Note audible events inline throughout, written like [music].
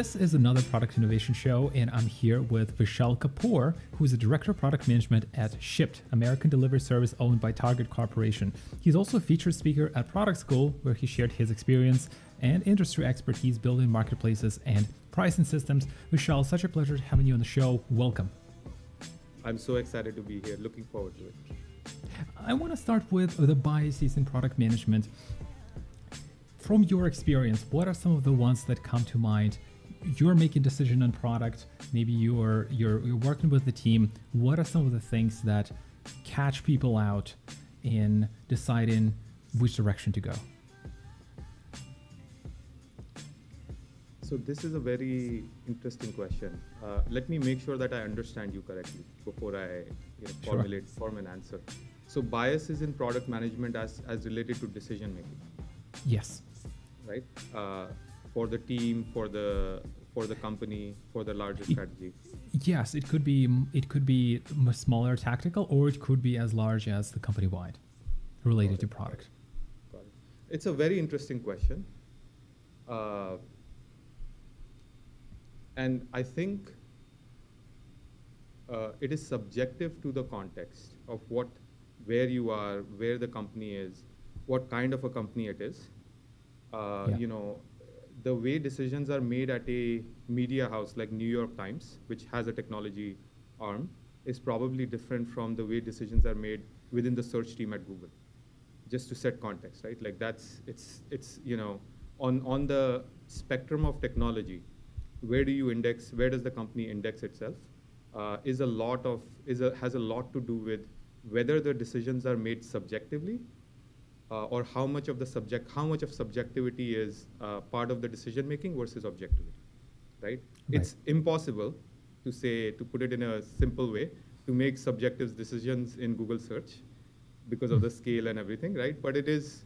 This is another product innovation show, and I'm here with Vishal Kapoor, who is the Director of Product Management at Shipt, American delivery service owned by Target Corporation. He's also a featured speaker at Product School, where he shared his experience and industry expertise building marketplaces and pricing systems. Vishal, such a pleasure having you on the show. Welcome. I'm so excited to be here. Looking forward to it. I want to start with the biases in product management. From your experience, what are some of the ones that come to mind you're making decision on product maybe you're, you're you're working with the team what are some of the things that catch people out in deciding which direction to go? So this is a very interesting question. Uh, let me make sure that i understand you correctly before i you know, formulate sure. form an answer. So bias is in product management as as related to decision making. Yes. Right? Uh, for the team, for the for the company, for the larger strategy? Yes, it could be it could be smaller tactical, or it could be as large as the company wide, related to product. Got it. It's a very interesting question, uh, and I think uh, it is subjective to the context of what, where you are, where the company is, what kind of a company it is. Uh, yeah. You know, the way decisions are made at a media house like New York Times, which has a technology arm, is probably different from the way decisions are made within the search team at Google. Just to set context, right? Like that's it's it's you know on on the spectrum of technology, where do you index? Where does the company index itself? Uh, is a lot of is a, has a lot to do with whether the decisions are made subjectively uh, or how much of the subject, how much of subjectivity is uh, part of the decision making versus objectivity, right? right? It's impossible to say, to put it in a simple way, to make subjective decisions in Google search because of the scale and everything, right? But it is,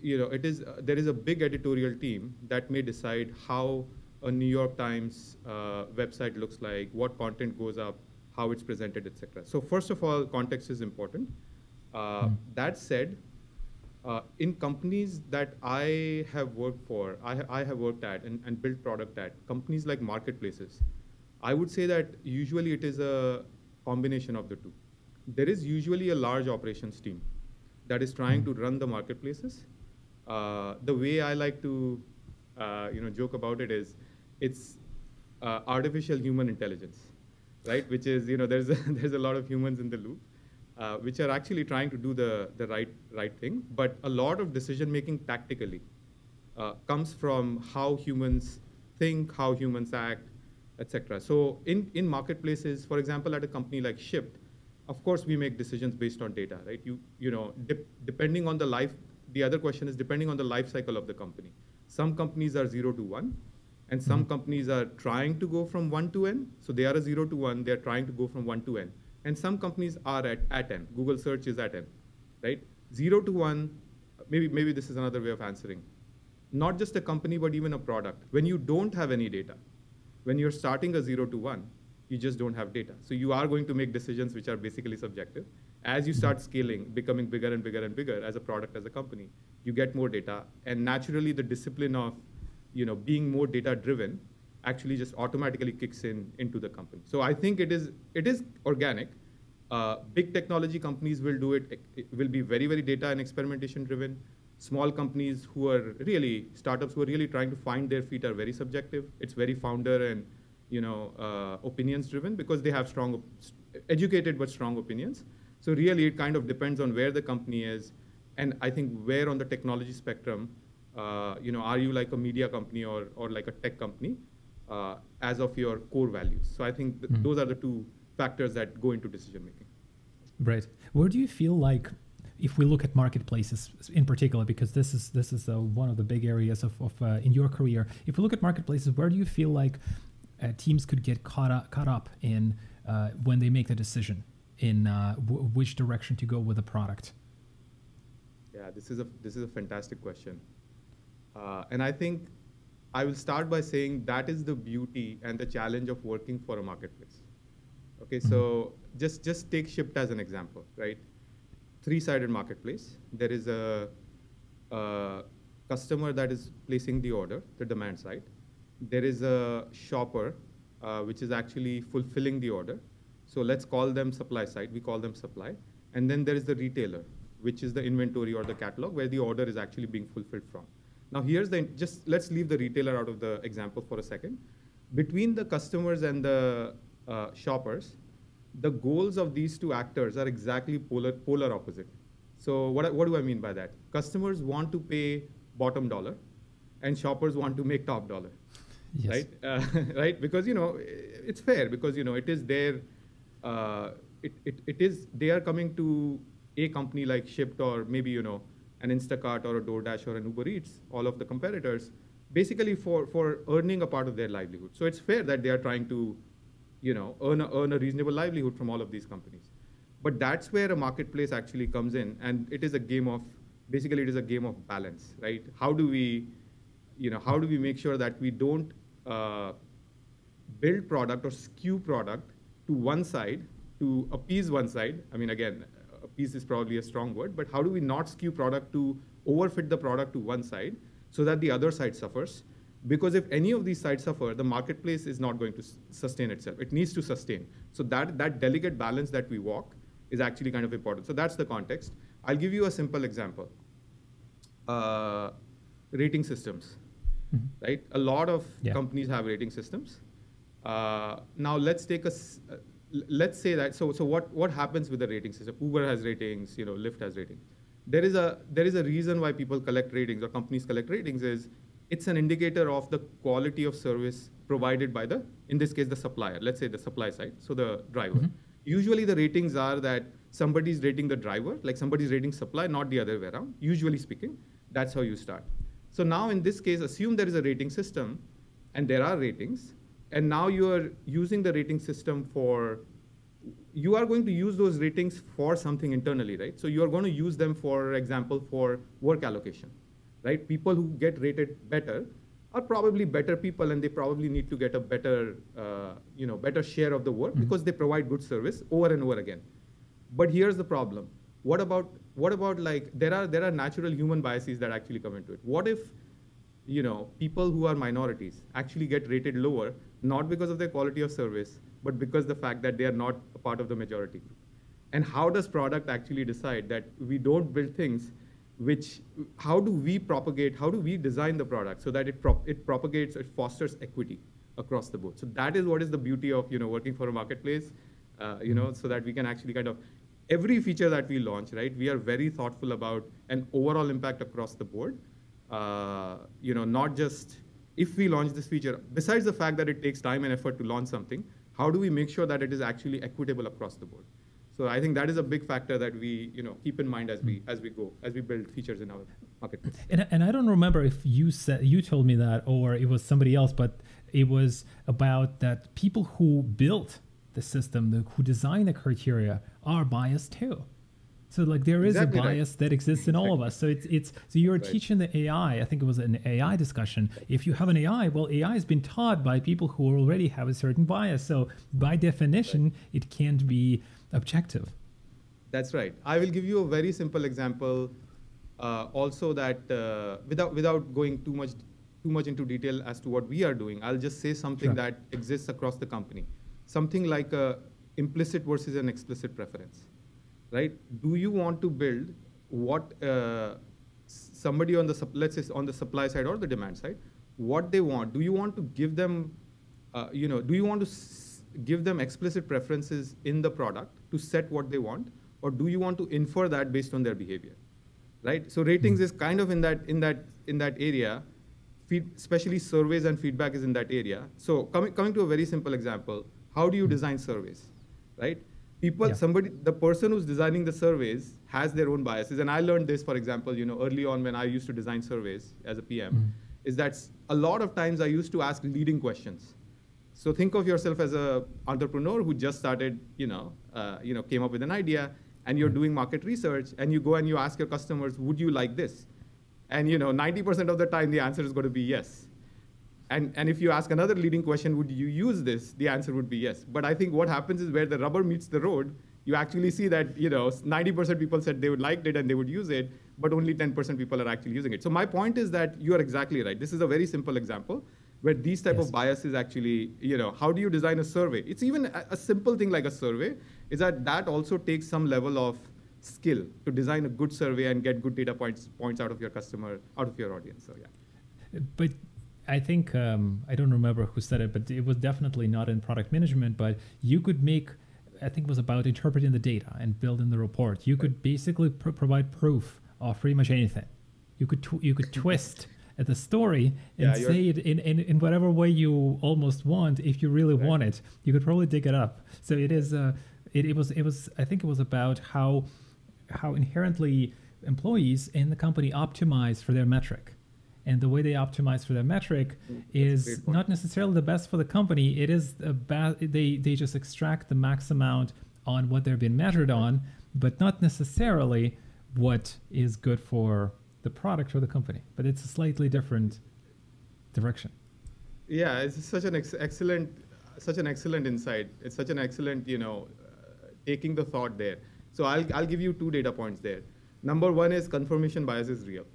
you know, it is, uh, there is a big editorial team that may decide how a New York Times uh, website looks like, what content goes up, how it's presented, etc. So first of all, context is important. Mm. That said, uh, in companies that I have worked for, I, I have worked at and, and built product at, companies like marketplaces, I would say that usually it is a combination of the two. There is usually a large operations team that is trying to run the marketplaces. Uh, the way I like to, uh, you know, joke about it is, it's uh, artificial human intelligence, right? Which is, you know, there's a, [laughs] there's a lot of humans in the loop uh, which are actually trying to do the, the right, right thing. But a lot of decision making tactically uh, comes from how humans think, how humans act, etc. So in, in marketplaces, for example, at a company like Shipt, of course we make decisions based on data, right? You, you know, de- depending on the life, the other question is depending on the life cycle of the company. Some companies are zero to one, and some mm-hmm. companies are trying to go from one to n. So they are a zero to one, they're trying to go from one to n and some companies are at, at n. Google search is at n, right? Zero to one, maybe, maybe this is another way of answering. Not just a company, but even a product. When you don't have any data, when you're starting a zero to one, you just don't have data. So you are going to make decisions which are basically subjective. As you start scaling, becoming bigger and bigger and bigger as a product, as a company, you get more data. And naturally, the discipline of you know, being more data driven actually just automatically kicks in into the company. So I think it is it is organic. Uh, big technology companies will do it, it. will be very very data and experimentation driven. Small companies who are really startups who are really trying to find their feet are very subjective. It's very founder and you know uh, opinions driven because they have strong, educated but strong opinions. So really, it kind of depends on where the company is, and I think where on the technology spectrum. Uh, you know, are you like a media company or, or like a tech company? Uh, as of your core values. So I think th- mm. those are the two factors that go into decision making. Right. Where do you feel like, if we look at marketplaces in particular, because this is this is uh, one of the big areas of, of uh, in your career. If we look at marketplaces, where do you feel like uh, teams could get caught up caught up in uh, when they make the decision in uh, w- which direction to go with a product? Yeah, this is a this is a fantastic question, and I think I will start by saying that is the beauty and the challenge of working for a marketplace. Okay, so just just take Shipt as an example, right? Three-sided marketplace. There is a, a customer that is placing the order, the demand side. there is a shopper, uh, which is actually fulfilling the order. So let's call them supply side. We call them supply. And then there is the retailer, which is the inventory or the catalog where the order is actually being fulfilled from. Now here's the, just let's leave the retailer out of the example for a second. Between the customers and the uh, shoppers, the goals of these two actors are exactly polar, polar opposite. So what, what do I mean by that? Customers want to pay bottom dollar and shoppers want to make top dollar. Yes. Right? Uh, [laughs] right? Because, you know, it's fair because, you know, it is their, uh, it, it, it is, they are coming to a company like Shipt or maybe, you know, an Instacart or a DoorDash or an Uber Eats, all of the competitors, basically for, for earning a part of their livelihood. So it's fair that they are trying to, you know, earn a, earn a reasonable livelihood from all of these companies. But that's where a marketplace actually comes in, and it is a game of, basically it is a game of balance, right? How do we, you know, how do we make sure that we don't uh, build product or skew product to one side to appease one side? I mean, again, appease is probably a strong word, but how do we not skew product to overfit the product to one side so that the other side suffers? Because if any of these sides suffer, the marketplace is not going to sustain itself. It needs to sustain. So that, that delicate balance that we walk is actually kind of important. So that's the context. I'll give you a simple example. Uh, rating systems, mm-hmm. right? A lot of yeah. companies have rating systems. Uh, now let's take a, let's say that, so, so what, what happens with the rating system? Uber has ratings, you know, Lyft has ratings. There is a, there is a reason why people collect ratings or companies collect ratings is it's an indicator of the quality of service provided by the, in this case, the supplier, let's say the supply side, so the driver. Mm-hmm. Usually the ratings are that somebody's rating the driver, like somebody's rating supply, not the other way around, usually speaking. That's how you start. So now in this case, assume there is a rating system and there are ratings, and now you are using the rating system for you are going to use those ratings for something internally, right? So you are going to use them, for example, for work allocation, right? People who get rated better are probably better people, and they probably need to get a better, uh, you know, better share of the work mm-hmm. because they provide good service over and over again. But here's the problem: what about what about like there are there are natural human biases that actually come into it? What if you know people who are minorities actually get rated lower not because of their quality of service, but because the fact that they are not a part of the majority group. And how does product actually decide that we don't build things which, how do we propagate, how do we design the product so that it, prop, it propagates, it fosters equity across the board. So that is what is the beauty of, you know, working for a marketplace, uh, you know, so that we can actually kind of, every feature that we launch, right, we are very thoughtful about an overall impact across the board. Uh, you know, not just if we launch this feature, besides the fact that it takes time and effort to launch something, how do we make sure that it is actually equitable across the board? So I think that is a big factor that we, you know, keep in mind as we as we go as we build features in our market. And, and I don't remember if you said you told me that or it was somebody else, but it was about that people who built the system, the, who design the criteria, are biased too. So like there is exactly a bias right. that exists in all of us. So it's it's so you're right. teaching the AI. I think it was an AI discussion. If you have an AI, well, AI has been taught by people who already have a certain bias. So by definition, right. it can't be objective. That's right. I will give you a very simple example. Uh, also, that uh, without without going too much too much into detail as to what we are doing, I'll just say something sure. that exists across the company. Something like a implicit versus an explicit preference right? Do you want to build what uh, somebody on the let's say on the supply side or the demand side, what they want? Do you want to give them, uh, you know, do you want to s- give them explicit preferences in the product to set what they want, or do you want to infer that based on their behavior, right? So ratings mm-hmm. is kind of in that in that in that area. Feed, especially surveys and feedback is in that area. So coming coming to a very simple example, how do you hmm. design surveys, right? People yeah. somebody the person who's designing the surveys has their own biases and i learned this for example you know early on when i used to design surveys as a pm mm-hmm. is that a lot of times i used to ask leading questions so think of yourself as a entrepreneur who just started you know uh, you know came up with an idea and you're mm-hmm. doing market research and you go and you ask your customers would you like this and you know 90% of the time the answer is going to be yes and, and if you ask another leading question, would you use this? The answer would be yes. But I think what happens is where the rubber meets the road, you actually see that you know 90% people said they would like it and they would use it, but only 10% people are actually using it. So my point is that you are exactly right. This is a very simple example. where these type yes. of biases actually, you know, how do you design a survey? It's even a, a, simple thing like a survey is that that also takes some level of skill to design a good survey and get good data points points out of your customer, out of your audience. So yeah. But I think um, I don't remember who said it, but it was definitely not in product management. But you could make, I think it was about interpreting the data and building the report. You could basically pr- provide proof of pretty much anything. You could tw- you could twist at the story [laughs] and yeah, say it in, in, in whatever way you almost want if you really right. want it you could probably dig it up so it is uh, it, it was it was i think it was about how how inherently employees in the company optimize for their metric and the way they optimize for their metric mm, is not necessarily the best for the company it is about they they just extract the max amount on what they're being measured on but not necessarily what is good for the product or the company, but it's a slightly different direction. Yeah, it's such an ex- excellent, such an excellent insight. It's such an excellent, you know, uh, taking the thought there. So I'll I'll give you two data points there. Number one is confirmation bias is real,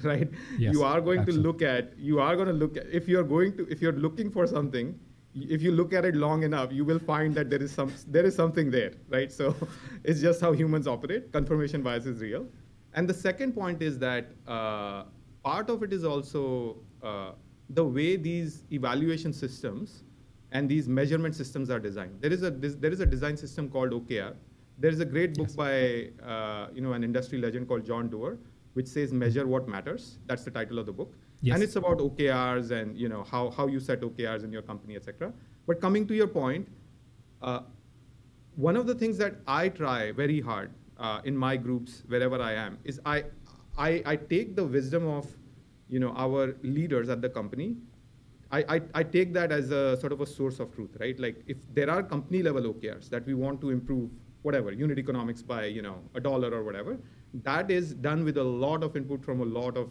[laughs] right? Yes, you are going absolutely. to look at you are going to look at if you're going to if you're looking for something if you look at it long enough, you will find that there is some there is something there, right? So [laughs] it's just how humans operate. Confirmation bias is real. And the second point is that uh, part of it is also uh, the way these evaluation systems and these measurement systems are designed. There is a there is a design system called OKR. There is a great book yes. by uh, you know an industry legend called John Doerr, which says "Measure What Matters." That's the title of the book, yes. and it's about OKRs and you know how how you set OKRs in your company, etc. But coming to your point, uh, one of the things that I try very hard uh, in my groups wherever I am is I, I, I take the wisdom of you know our leaders at the company I, I, I, take that as a sort of a source of truth, right? Like if there are company level OKRs that we want to improve, whatever, unit economics by, you know, a dollar or whatever, that is done with a lot of input from a lot of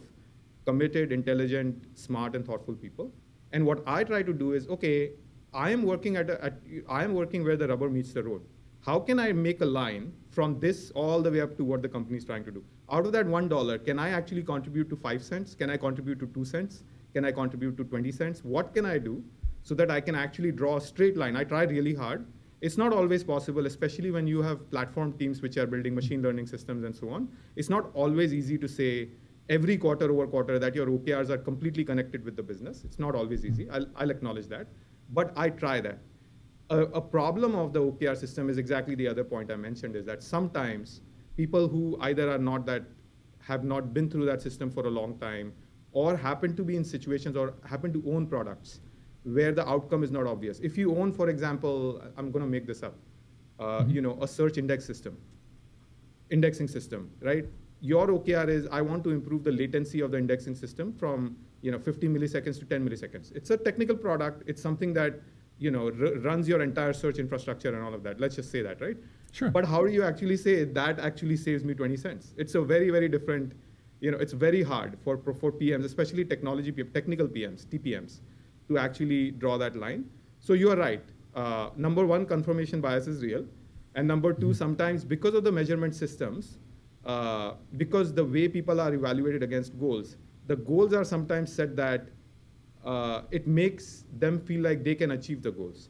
committed, intelligent, smart, and thoughtful people. And what I try to do is, okay, I am working at, a, at I am working where the rubber meets the road how can I make a line from this all the way up to what the company is trying to do? Out of that one dollar, can I actually contribute to five cents? Can I contribute to two cents? Can I contribute to 20 cents? What can I do so that I can actually draw a straight line? I try really hard. It's not always possible, especially when you have platform teams which are building machine learning systems and so on. It's not always easy to say every quarter over quarter that your OKRs are completely connected with the business. It's not always easy. I'll, I'll acknowledge that. But I try that a, a problem of the OKR system is exactly the other point I mentioned is that sometimes people who either are not that have not been through that system for a long time or happen to be in situations or happen to own products where the outcome is not obvious. If you own, for example, I'm going to make this up, uh, mm-hmm. you know, a search index system, indexing system, right? Your OKR is I want to improve the latency of the indexing system from you know 50 milliseconds to 10 milliseconds. It's a technical product. It's something that you know, r- runs your entire search infrastructure and all of that. Let's just say that, right? Sure. But how do you actually say that actually saves me 20 cents? It's a very, very different, you know, it's very hard for, for PMs, especially technology, technical PMs, TPMs, to actually draw that line. So you are right. Uh, number one, confirmation bias is real. And number 2 mm-hmm. sometimes because of the measurement systems, uh, because the way people are evaluated against goals, the goals are sometimes set that uh, it makes them feel like they can achieve the goals.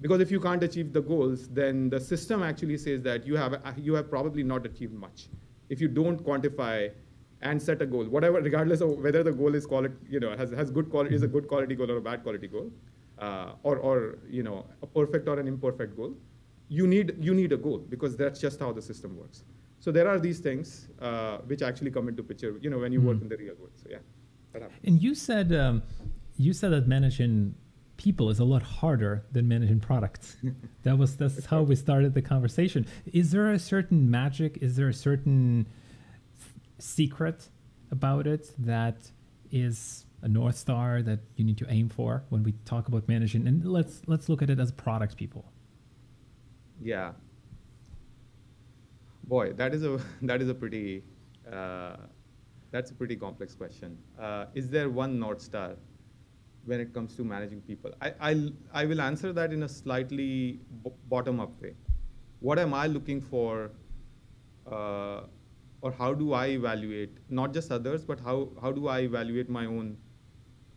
Because if you can't achieve the goals, then the system actually says that you have, you have probably not achieved much. If you don't quantify and set a goal, whatever, regardless of whether the goal is quality, you know, has, has good quality, is a good quality goal or a bad quality goal, uh, or, or, you know, a perfect or an imperfect goal, you need, you need a goal because that's just how the system works. So there are these things uh, which actually come into picture, you know, when you mm-hmm. work in the real world. So yeah. And you said um, you said that managing people is a lot harder than managing products. [laughs] that was that's how we started the conversation. Is there a certain magic? Is there a certain secret about it that is a north star that you need to aim for when we talk about managing? And let's let's look at it as product people. Yeah. Boy, that is a [laughs] that is a pretty uh, that's a pretty complex question. Uh, is there one north star? when it comes to managing people? I, I'll, I will answer that in a slightly bottom up way. What am I looking for, uh, or how do I evaluate not just others, but how, how do I evaluate my own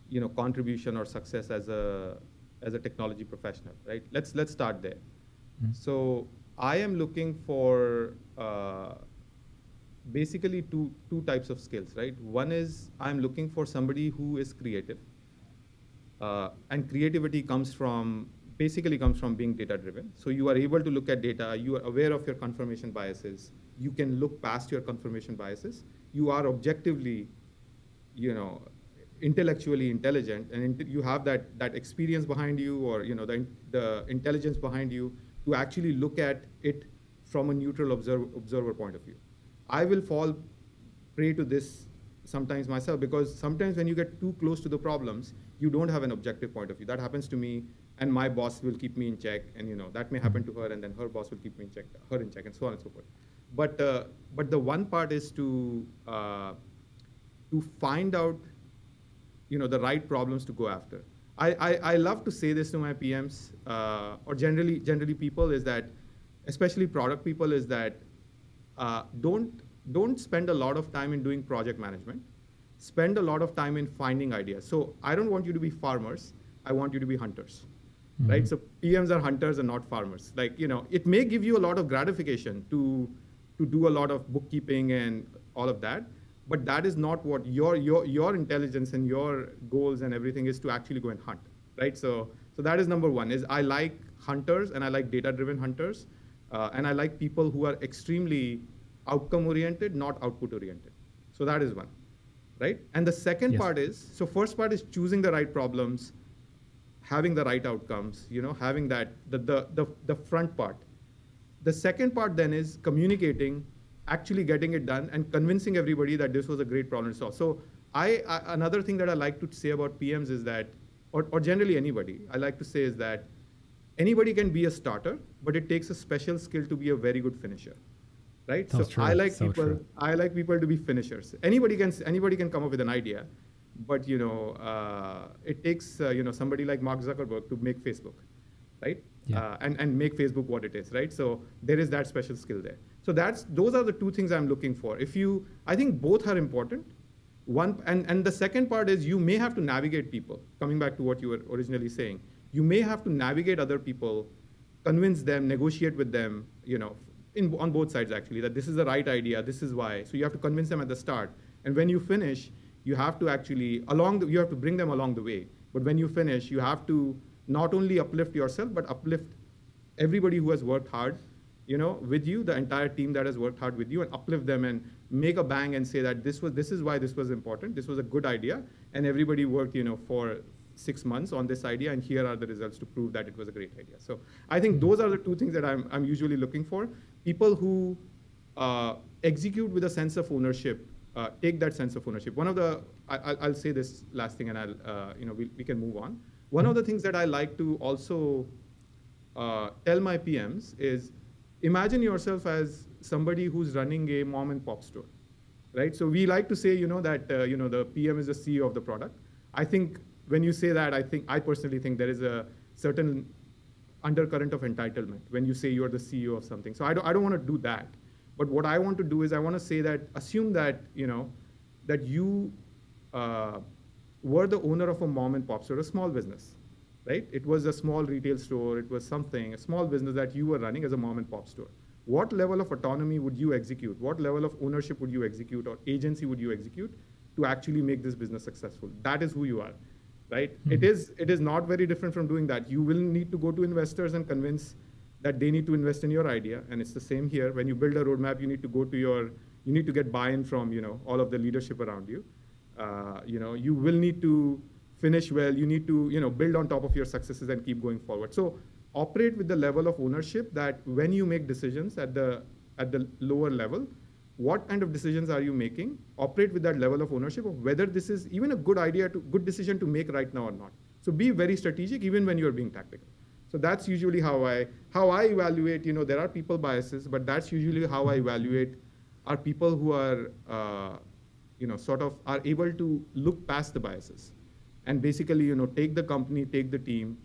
you know, contribution or success as a as a technology professional, right? Let's let's start there. Mm-hmm. So I am looking for uh, basically two two types of skills, right? One is I'm looking for somebody who is creative, uh, and creativity comes from basically comes from being data driven. So you are able to look at data, you are aware of your confirmation biases, you can look past your confirmation biases, you are objectively, you know, intellectually intelligent, and you have that that experience behind you, or you know, the the intelligence behind you to actually look at it from a neutral observer, observer point of view. I will fall prey to this sometimes myself because sometimes when you get too close to the problems, you don't have an objective point of view. That happens to me and my boss will keep me in check and you know that may happen to her and then her boss will keep me in check her in check and so on and so forth but uh, but the one part is to uh, to find out you know the right problems to go after I, I, I love to say this to my PMs uh, or generally generally people is that especially product people is that uh, don't don't spend a lot of time in doing project management spend a lot of time in finding ideas so I don't want you to be farmers I want you to be hunters mm-hmm. right? So PMs are hunters and not farmers. Like you know, it may give you a lot of gratification to to do a lot of bookkeeping and all of that, but that is not what your your your intelligence and your goals and everything is to actually go and hunt, right? So so that is number one. Is I like hunters and I like data-driven hunters, uh, and I like people who are extremely outcome-oriented, not output-oriented. So that is one, right? And the second yes. part is so first part is choosing the right problems having the right outcomes, you know, having that, the, the, the, the front part. The second part then is communicating, actually getting it done, and convincing everybody that this was a great problem to solve. So I, I another thing that I like to say about PMs is that, or, or generally anybody, I like to say is that anybody can be a starter, but it takes a special skill to be a very good finisher right so true. i like so people true. i like people to be finishers anybody can anybody can come up with an idea but you know, uh, it takes uh, you know somebody like Mark Zuckerberg to make Facebook, right? Yeah. Uh, and and make Facebook what it is, right? So there is that special skill there. So that's those are the two things I'm looking for. If you, I think both are important. One and and the second part is you may have to navigate people. Coming back to what you were originally saying, you may have to navigate other people, convince them, negotiate with them. You know, in on both sides actually that this is the right idea. This is why. So you have to convince them at the start, and when you finish you have to actually along the, you have to bring them along the way. But when you finish, you have to not only uplift yourself, but uplift everybody who has worked hard, you know, with you, the entire team that has worked hard with you, and uplift them and make a bang and say that this was this is why this was important. This was a good idea, and everybody worked, you know, for six months on this idea, and here are the results to prove that it was a great idea. So I think those are the two things that I'm I'm usually looking for. People who uh, execute with a sense of ownership uh, take that sense of ownership. One of the, I, will say this last thing and I'll, uh, you know, we, we can move on. One of the things that I like to also uh, tell my PMs is imagine yourself as somebody who's running a mom and pop store, right? So we like to say, you know, that, uh, you know, the PM is the CEO of the product. I think when you say that, I think, I personally think there is a certain undercurrent of entitlement when you say you're the CEO of something. So I don't, I don't want to do that. But what I want to do is I want to say that assume that you know that you uh, were the owner of a mom and pop store, a small business, right? It was a small retail store. It was something, a small business that you were running as a mom and pop store. What level of autonomy would you execute? What level of ownership would you execute or agency would you execute to actually make this business successful? That is who you are, right? Mm-hmm. It is it is not very different from doing that. You will need to go to investors and convince that they need to invest in your idea. And it's the same here. When you build a roadmap, you need to go to your, you need to get buy-in from, you know, all of the leadership around you. Uh, you know, you will need to finish well. You need to, you know, build on top of your successes and keep going forward. So operate with the level of ownership that when you make decisions at the at the lower level, what kind of decisions are you making? Operate with that level of ownership of whether this is even a good idea to good decision to make right now or not. So be very strategic even when you are being tactical. So that's usually how I how I evaluate. You know, there are people biases, but that's usually how I evaluate are people who are uh, you know sort of are able to look past the biases and basically you know take the company, take the team,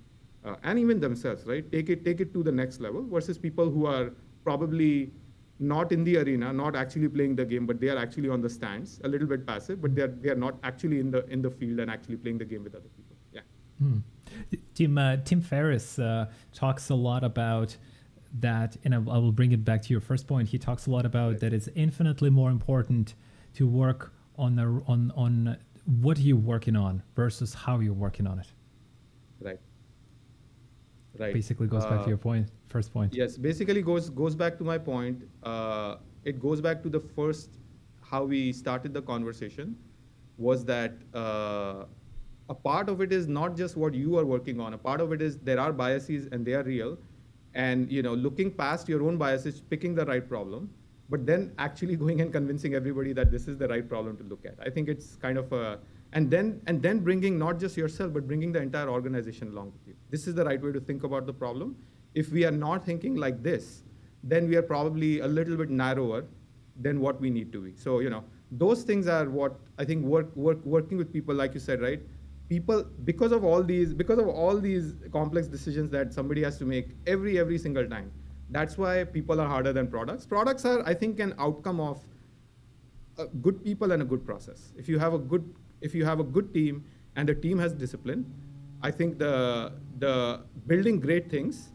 uh, and even themselves, right? Take it take it to the next level versus people who are probably not in the arena, not actually playing the game, but they are actually on the stands, a little bit passive, but they are they are not actually in the in the field and actually playing the game with other people. Yeah. Hmm. Tim uh, Tim Ferriss uh, talks a lot about that, and I, I, will bring it back to your first point. He talks a lot about right. that it's infinitely more important to work on the on on what you're working on versus how you're working on it. Right. Right. Basically, goes uh, back to uh, your point, first point. Yes, basically goes goes back to my point. Uh, it goes back to the first how we started the conversation was that uh, a part of it is not just what you are working on. A part of it is there are biases and they are real, and you know looking past your own biases, picking the right problem, but then actually going and convincing everybody that this is the right problem to look at. I think it's kind of a and then and then bringing not just yourself but bringing the entire organization along with you. This is the right way to think about the problem. If we are not thinking like this then we are probably a little bit narrower than what we need to be. So you know those things are what i think work work working with people like you said right? People because of all these because of all these complex decisions that somebody has to make every every single time that's why people are harder than products products are i think an outcome of good people and a good process if you have a good if you have a good team and the team has discipline, I think the the building great things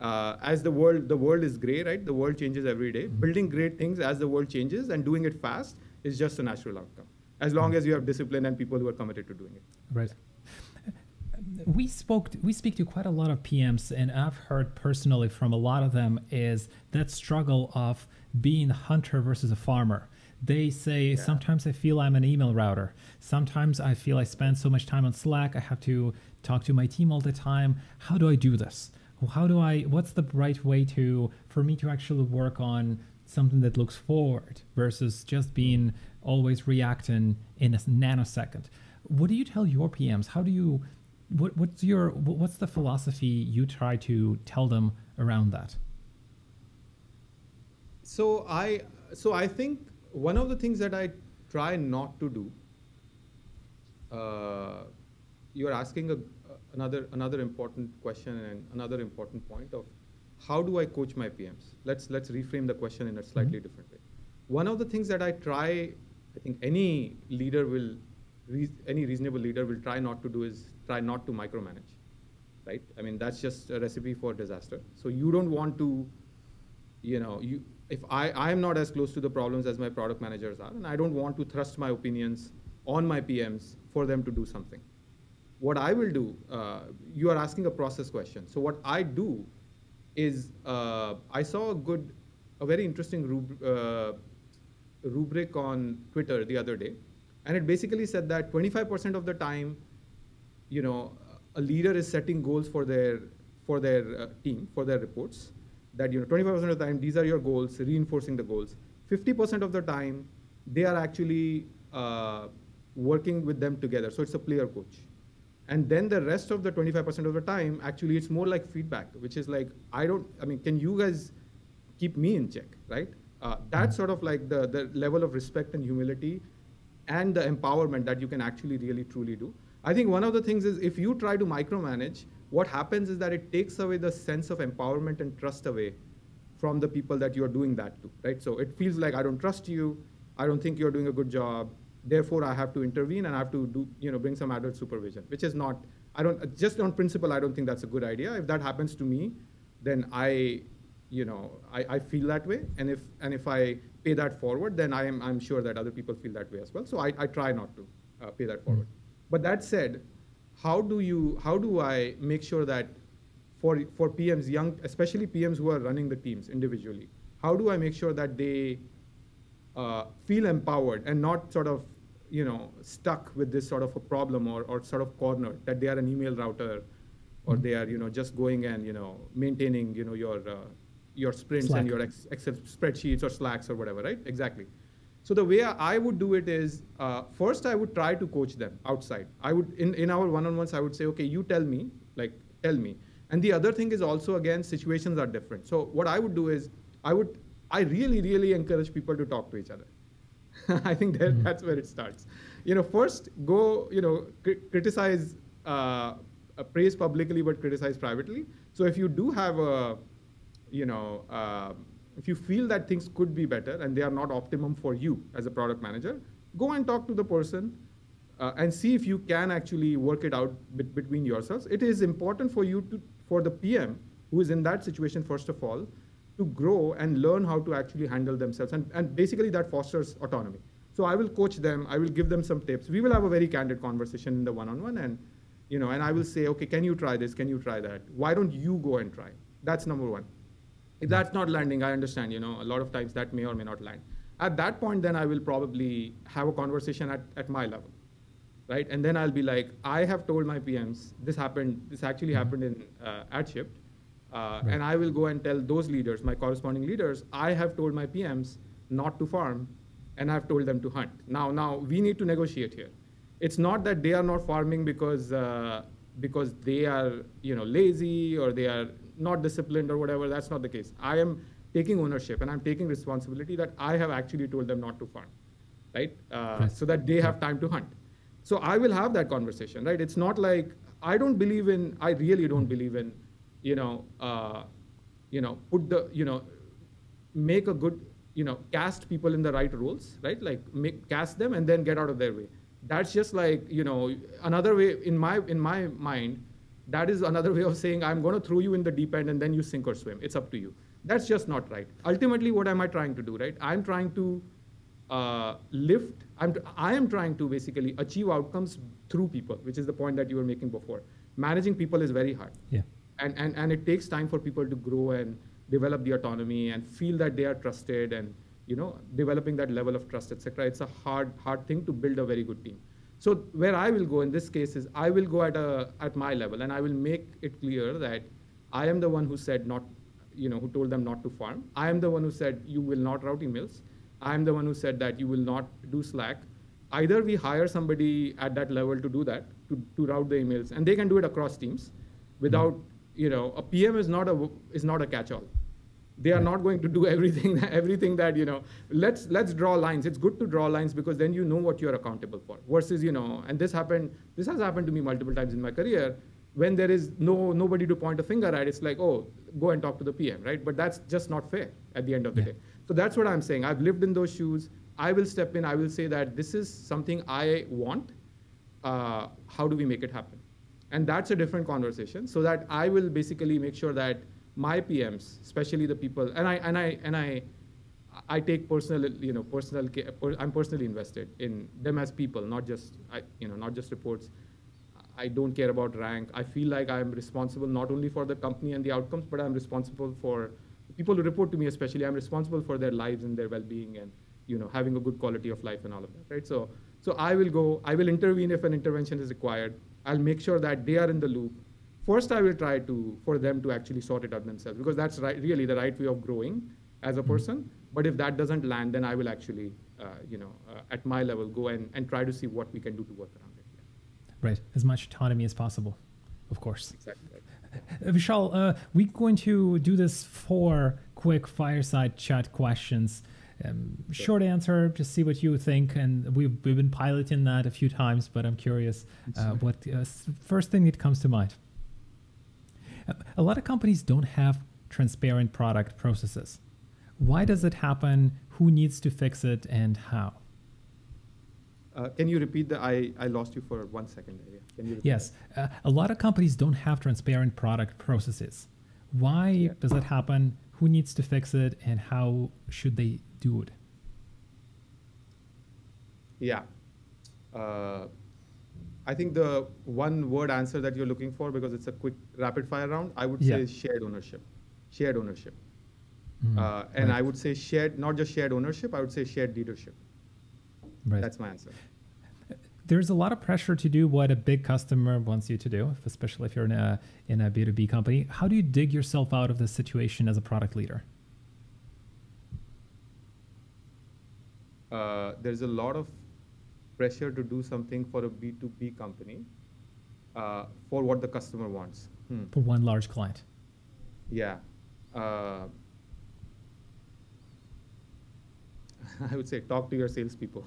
uh, as the world the world is gray, right? The world changes every day. Mm-hmm. Building great things as the world changes and doing it fast is just a natural outcome. As long mm-hmm. as you have discipline and people who are committed to doing it. Right. We spoke. we speak to quite a lot of PMs, and I've heard personally from a lot of them is that struggle of being a hunter versus a farmer they say yeah. sometimes I feel I'm an email router. Sometimes I feel I spend so much time on Slack. I have to talk to my team all the time. How do I do this? How do I? What's the right way to for me to actually work on something that looks forward versus just being always reacting in a nanosecond? What do you tell your PMs? How do you? What, what's your? What's the philosophy you try to tell them around that? So I so I think one of the things that I try not to do, uh, you're asking a, another another important question and another important point of how do I coach my PMs? Let's let's reframe the question in a slightly mm-hmm. different way. One of the things that I try, I think any leader will, re- any reasonable leader will try not to do is try not to micromanage, right? I mean that's just a recipe for disaster. So you don't want to, you know, you if I, I'm not as close to the problems as my product managers are, and I don't want to thrust my opinions on my PMs for them to do something. What I will do, uh, you are asking a process question. So what I do is uh, I saw a good, a very interesting rub- uh, rubric on Twitter the other day, and it basically said that 25% of the time, you know, a leader is setting goals for their for their uh, team for their reports that you know 25% of the time these are your goals, reinforcing the goals. 50% of the time they are actually uh, working with them together. So it's a player coach. And then the rest of the 25% of the time, actually, it's more like feedback, which is like, I don't, I mean, can you guys keep me in check, right? Uh, that's mm-hmm. sort of like the, the level of respect and humility and the empowerment that you can actually really truly do. I think one of the things is if you try to micromanage, what happens is that it takes away the sense of empowerment and trust away from the people that you're doing that to, right? So it feels like I don't trust you, I don't think you're doing a good job, therefore I have to intervene and I have to do, you know, bring some adult supervision, which is not, I don't, just on principle, I don't think that's a good idea. If that happens to me, then I, you know, I, I feel that way. And if, and if I pay that forward, then I am, I'm sure that other people feel that way as well. So I, I try not to uh, pay that forward. Mm-hmm. But that said, how do you how do I make sure that for for PMs young especially PMs who are running the teams individually how do I make sure that they uh, feel empowered and not sort of you know stuck with this sort of a problem or, or sort of cornered that they are an email router or mm-hmm. they are you know just going and you know maintaining you know your uh, your sprints Slack. and your Excel spreadsheets or Slacks or whatever right exactly so the way I would do it is uh, first I would try to coach them outside. I would in, in our one-on-ones I would say, okay, you tell me, like tell me. And the other thing is also again situations are different. So what I would do is I would I really really encourage people to talk to each other. [laughs] I think that, mm-hmm. that's where it starts. You know, first go you know cr- criticize, uh, praise publicly but criticize privately. So if you do have a you know uh, If you feel that things could be better and they are not optimum for you as a product manager, go and talk to the person uh, and see if you can actually work it out between yourselves. It is important for you to, for the PM who is in that situation, first of all, to grow and learn how to actually handle themselves. And, and basically that fosters autonomy. So I will coach them, I will give them some tips. We will have a very candid conversation in the one-on-one and, you know, and I will say, okay, can you try this? Can you try that? Why don't you go and try? That's number one. If that's not landing, I understand, you know, a lot of times that may or may not land. At that point, then I will probably have a conversation at, at my level right? And then I'll be like, I have told my PMs this happened. This actually mm-hmm. happened in uh, at Shipt, uh, right. and I will go and tell those leaders, my corresponding leaders, I have told my PMs not to farm, and I've told them to hunt. Now, now we need to negotiate here. It's not that they are not farming because uh, because they are you know lazy or they are not disciplined or whatever. That's not the case. I am taking ownership and I'm taking responsibility that I have actually told them not to farm, right? Uh, so that they have time to hunt. So I will have that conversation, right? It's not like I don't believe in. I really don't believe in, you know, uh, you know, put the, you know, make a good, you know, cast people in the right roles, right? Like make cast them and then get out of their way. That's just like you know another way in my in my mind. That is another way of saying I'm going to throw you in the deep end and then you sink or swim. It's up to you. That's just not right. Ultimately, what am I trying to do, right? I'm trying to uh, lift. I'm, I am trying to basically achieve outcomes through people, which is the point that you were making before. Managing people is very hard. Yeah. And, and, and it takes time for people to grow and develop the autonomy and feel that they are trusted and you know developing that level of trust etc it's a hard hard thing to build a very good team so where i will go in this case is i will go at a at my level and i will make it clear that i am the one who said not you know who told them not to farm i am the one who said you will not route emails I'm the one who said that you will not do Slack. Either we hire somebody at that level to do that, to, to route the emails, and they can do it across teams without, mm. you know, a PM is not a, is not a catch-all. They are not going to do [laughs] everything, everything that, you know, let's, let's draw lines. It's good to draw lines because then you know what you're accountable for versus, you know, and this happened, this has happened to me multiple times in my career when there is no nobody to point a finger at, it's like, oh, go and talk to the PM, right? But that's just not fair at the end of the yeah. day. So that's what I'm saying. I've lived in those shoes. I will step in. I will say that this is something I want. Uh, how do we make it happen? And that's a different conversation. So that I will basically make sure that my PMs, especially the people, and I and I and I, I take personal, you know, personal. I'm personally invested in them as people, not just, you know, not just reports. I don't care about rank. I feel like I'm responsible not only for the company and the outcomes, but I'm responsible for people who report to me especially i'm responsible for their lives and their well-being and you know having a good quality of life and all of that right so so i will go i will intervene if an intervention is required i'll make sure that they are in the loop first i will try to for them to actually sort it out themselves because that's right, really the right way of growing as a mm-hmm. person but if that doesn't land then i will actually uh, you know uh, at my level go and, and try to see what we can do to work around it yeah. right as much autonomy as possible of course exactly right. Uh, Vishal, uh, we're going to do this four quick fireside chat questions. Um, short answer, just see what you think. And we've, we've been piloting that a few times, but I'm curious uh, what uh, first thing that comes to mind. A lot of companies don't have transparent product processes. Why does it happen? Who needs to fix it, and how? Uh, can you repeat that? I, I lost you for one second. Can you yes, uh, a lot of companies don't have transparent product processes. Why yeah. does that happen? Who needs to fix it, and how should they do it? Yeah, uh, I think the one word answer that you're looking for, because it's a quick rapid fire round, I would yeah. say shared ownership. Shared ownership. Mm, uh, and right. I would say shared, not just shared ownership, I would say shared leadership. Right. That's my answer. There's a lot of pressure to do what a big customer wants you to do, especially if you're in a in a B2B company. How do you dig yourself out of this situation as a product leader? Uh, there's a lot of pressure to do something for a B2B company uh, for what the customer wants. Hmm. For one large client. Yeah. Uh, [laughs] I would say talk to your salespeople.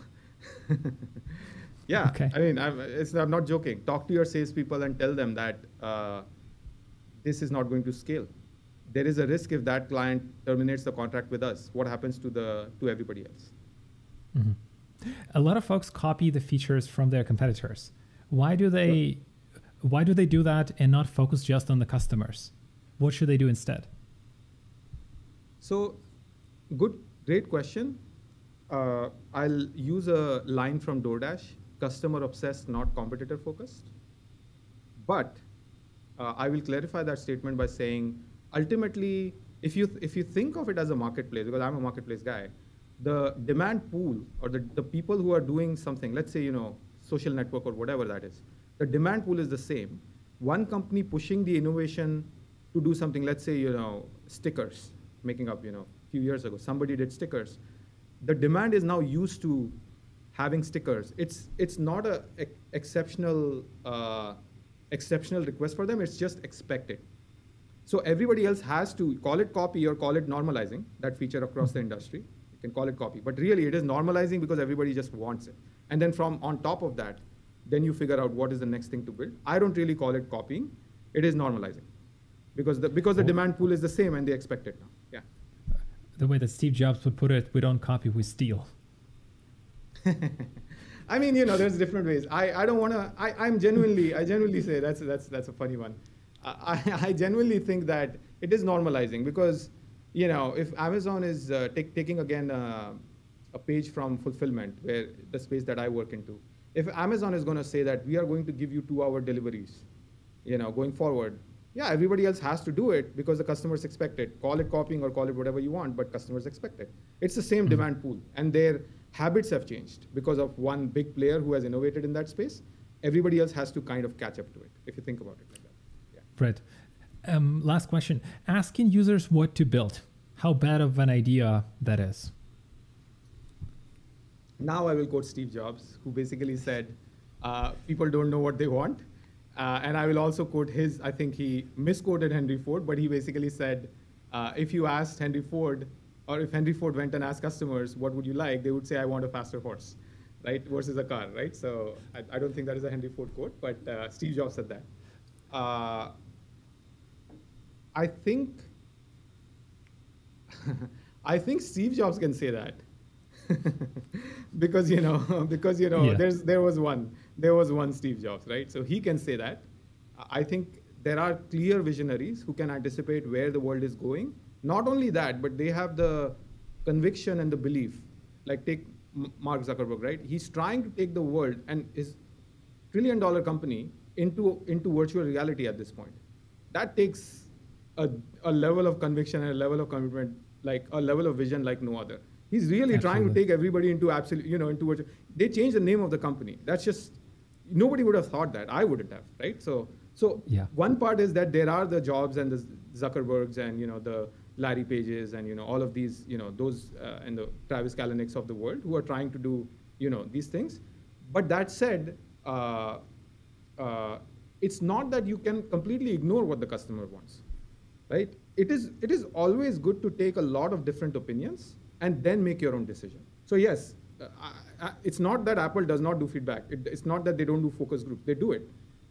[laughs] yeah, okay. I mean, I'm, I'm, not joking. Talk to your salespeople and tell them that uh, this is not going to scale. there is a risk if that client terminates the contract with us. What happens to the to everybody else? Mm-hmm. A lot of folks copy the features from their competitors. Why do they? Why do they do that and not focus just on the customers? What should they do instead? So, good, great question. Uh, I'll use a line from DoorDash: customer obsessed, not competitor focused. But uh, I will clarify that statement by saying, ultimately, if you th- if you think of it as a marketplace, because I'm a marketplace guy, the demand pool or the, the people who are doing something, let's say, you know, social network or whatever that is, the demand pool is the same. One company pushing the innovation to do something, let's say, you know, stickers, making up, you know, a few years ago, somebody did stickers. The demand is now used to having stickers. It's, it's not a, a exceptional, uh, exceptional request for them, it's just expected. So everybody else has to call it copy or call it normalizing that feature across the industry. You can call it copy, but really it is normalizing because everybody just wants it. And then from on top of that, then you figure out what is the next thing to build. I don't really call it copying; it is normalizing, because the because the oh. demand pool is the same and they expect it now. Yeah. The way that Steve Jobs would put it, we don't copy, we steal. [laughs] I mean, you know, there's different ways. I, I don't want to. I'm genuinely, I genuinely say that's that's that's a funny one. I, I genuinely think that it is normalizing because, you know, if Amazon is uh, take, taking again uh, a page from fulfillment, where the space that I work into, if Amazon is going to say that we are going to give you two-hour deliveries, you know, going forward, yeah, everybody else has to do it because the customers expect it. Call it copying or call it whatever you want, but customers expect it. It's the same mm-hmm. demand pool, and their habits have changed because of one big player who has innovated in that space. Everybody else has to kind of catch up to it, if you think about it like that. Right. Um, last question. Asking users what to build. How bad of an idea that is? Now I will quote Steve Jobs, who basically said, uh, people don't know what they want. Uh, and I will also quote his, I think he misquoted Henry Ford, but he basically said, uh, if you asked Henry Ford, or if Henry Ford went and asked customers, what would you like? They would say, I want a faster horse, right? Versus a car, right? So I, I don't think that is a Henry Ford quote, but uh, Steve Jobs said that. Uh, I think [laughs] I think Steve Jobs can say that. [laughs] because you know [laughs] because you know yeah. there's there was one there was one Steve Jobs right? So he can say that. I think there are clear visionaries who can anticipate where the world is going. Not only that but they have the conviction and the belief. Like take Mark Zuckerberg right? He's trying to take the world and his trillion dollar company into into virtual reality at this point. That takes a, a level of conviction and a level of commitment, like a level of vision like no other. He's really Absolutely. trying to take everybody into absolute, you know, into what they changed the name of the company. That's just nobody would have thought that. I wouldn't have, right? So, so yeah. one part is that there are the Jobs and the Zuckerbergs and you know the Larry Pages and you know all of these, you know, those uh, and the Travis Kalanick's of the world who are trying to do, you know, these things. But that said, uh, uh, it's not that you can completely ignore what the customer wants right? It is, it is always good to take a lot of different opinions and then make your own decision. So yes, uh, I, it's not that Apple does not do feedback. It, it's not that they don't do focus groups. They do it.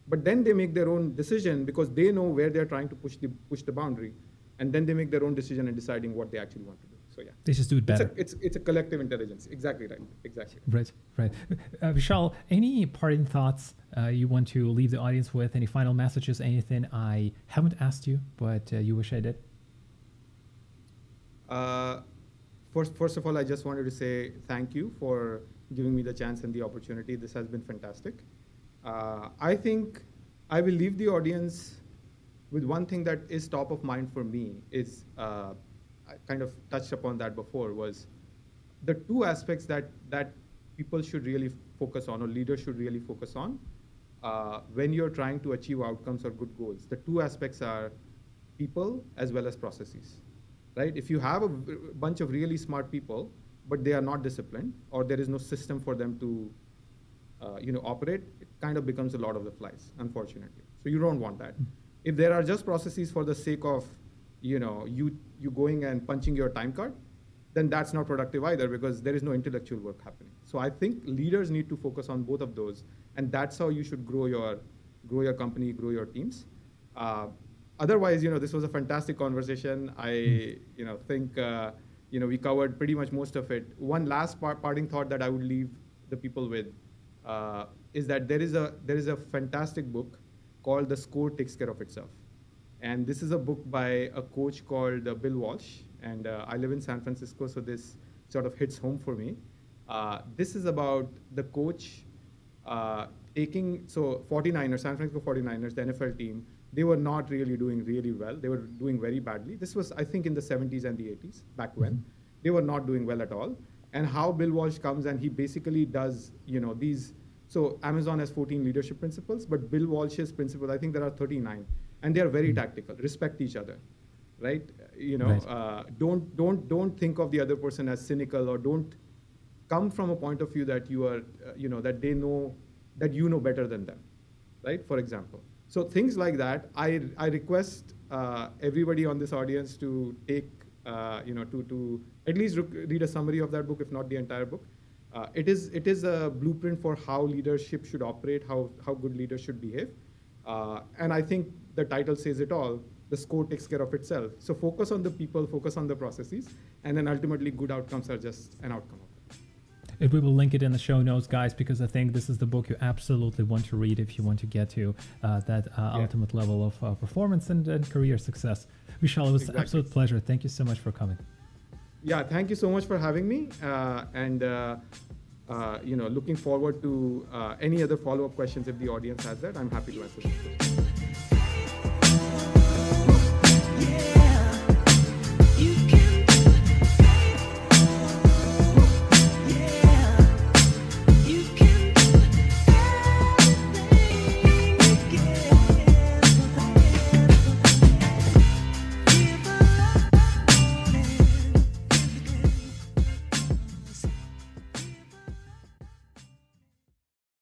But then they make their own decision because they know where they're trying to push the, push the boundary. And then they make their own decision in deciding what they actually want to do. So yeah, they just do it better. It's a, it's, it's a collective intelligence. Exactly right. Exactly. Right. Right. Uh, Vishal, any parting thoughts uh, you want to leave the audience with? Any final messages? Anything I haven't asked you, but uh, you wish I did? Uh, first, first of all, I just wanted to say thank you for giving me the chance and the opportunity. This has been fantastic. Uh, I think I will leave the audience with one thing that is top of mind for me is uh, I kind of touched upon that before, was the two aspects that, that people should really focus on or leaders should really focus on uh, when you're trying to achieve outcomes or good goals. The two aspects are people as well as processes, right? If you have a bunch of really smart people, but they are not disciplined or there is no system for them to uh, you know, operate, it kind of becomes a lot of the flies, unfortunately. So you don't want that. Hmm. If there are just processes for the sake of you know, you, you going and punching your time card, then that's not productive either because there is no intellectual work happening. So I think leaders need to focus on both of those, and that's how you should grow your, grow your company, grow your teams. Uh, otherwise, you know, this was a fantastic conversation. I, you know, think, uh, you know, we covered pretty much most of it. One last part, parting thought that I would leave the people with uh, is that there is a there is a fantastic book called The Score Takes Care of Itself, and this is a book by a coach called uh, Bill Walsh. And uh, I live in San Francisco, so this sort of hits home for me. Uh, this is about the coach uh, taking so 49ers, San Francisco 49ers, the NFL team they were not really doing really well. They were doing very badly. This was, I think, in the 70s and the 80s, back when. Mm-hmm. They were not doing well at all. And how Bill Walsh comes and he basically does, you know, these. So Amazon has 14 leadership principles, but Bill Walsh's principles, I think there are 39, and they are very mm-hmm. tactical. Respect each other, right? You know, right. Uh, don't don't don't think of the other person as cynical, or don't come from a point of view that you are, uh, you know, that they know that you know better than them, right? For example. So things like that, I, I request uh, everybody on this audience to take, uh, you know, to, to at least read a summary of that book, if not the entire book. Uh, it, is, it is a blueprint for how leadership should operate, how, how good leaders should behave. Uh, and I think the title says it all. The score takes care of itself. So focus on the people, focus on the processes, and then ultimately good outcomes are just an outcome we will link it in the show notes, guys, because I think this is the book you absolutely want to read if you want to get to uh, that uh, yeah. ultimate level of uh, performance and, and, career success. Vishal, it was exactly. an absolute pleasure. Thank you so much for coming. Yeah, thank you so much for having me. Uh, and uh, uh, Uh, you know, looking forward to uh, any other follow-up questions if the audience has that. I'm happy to answer.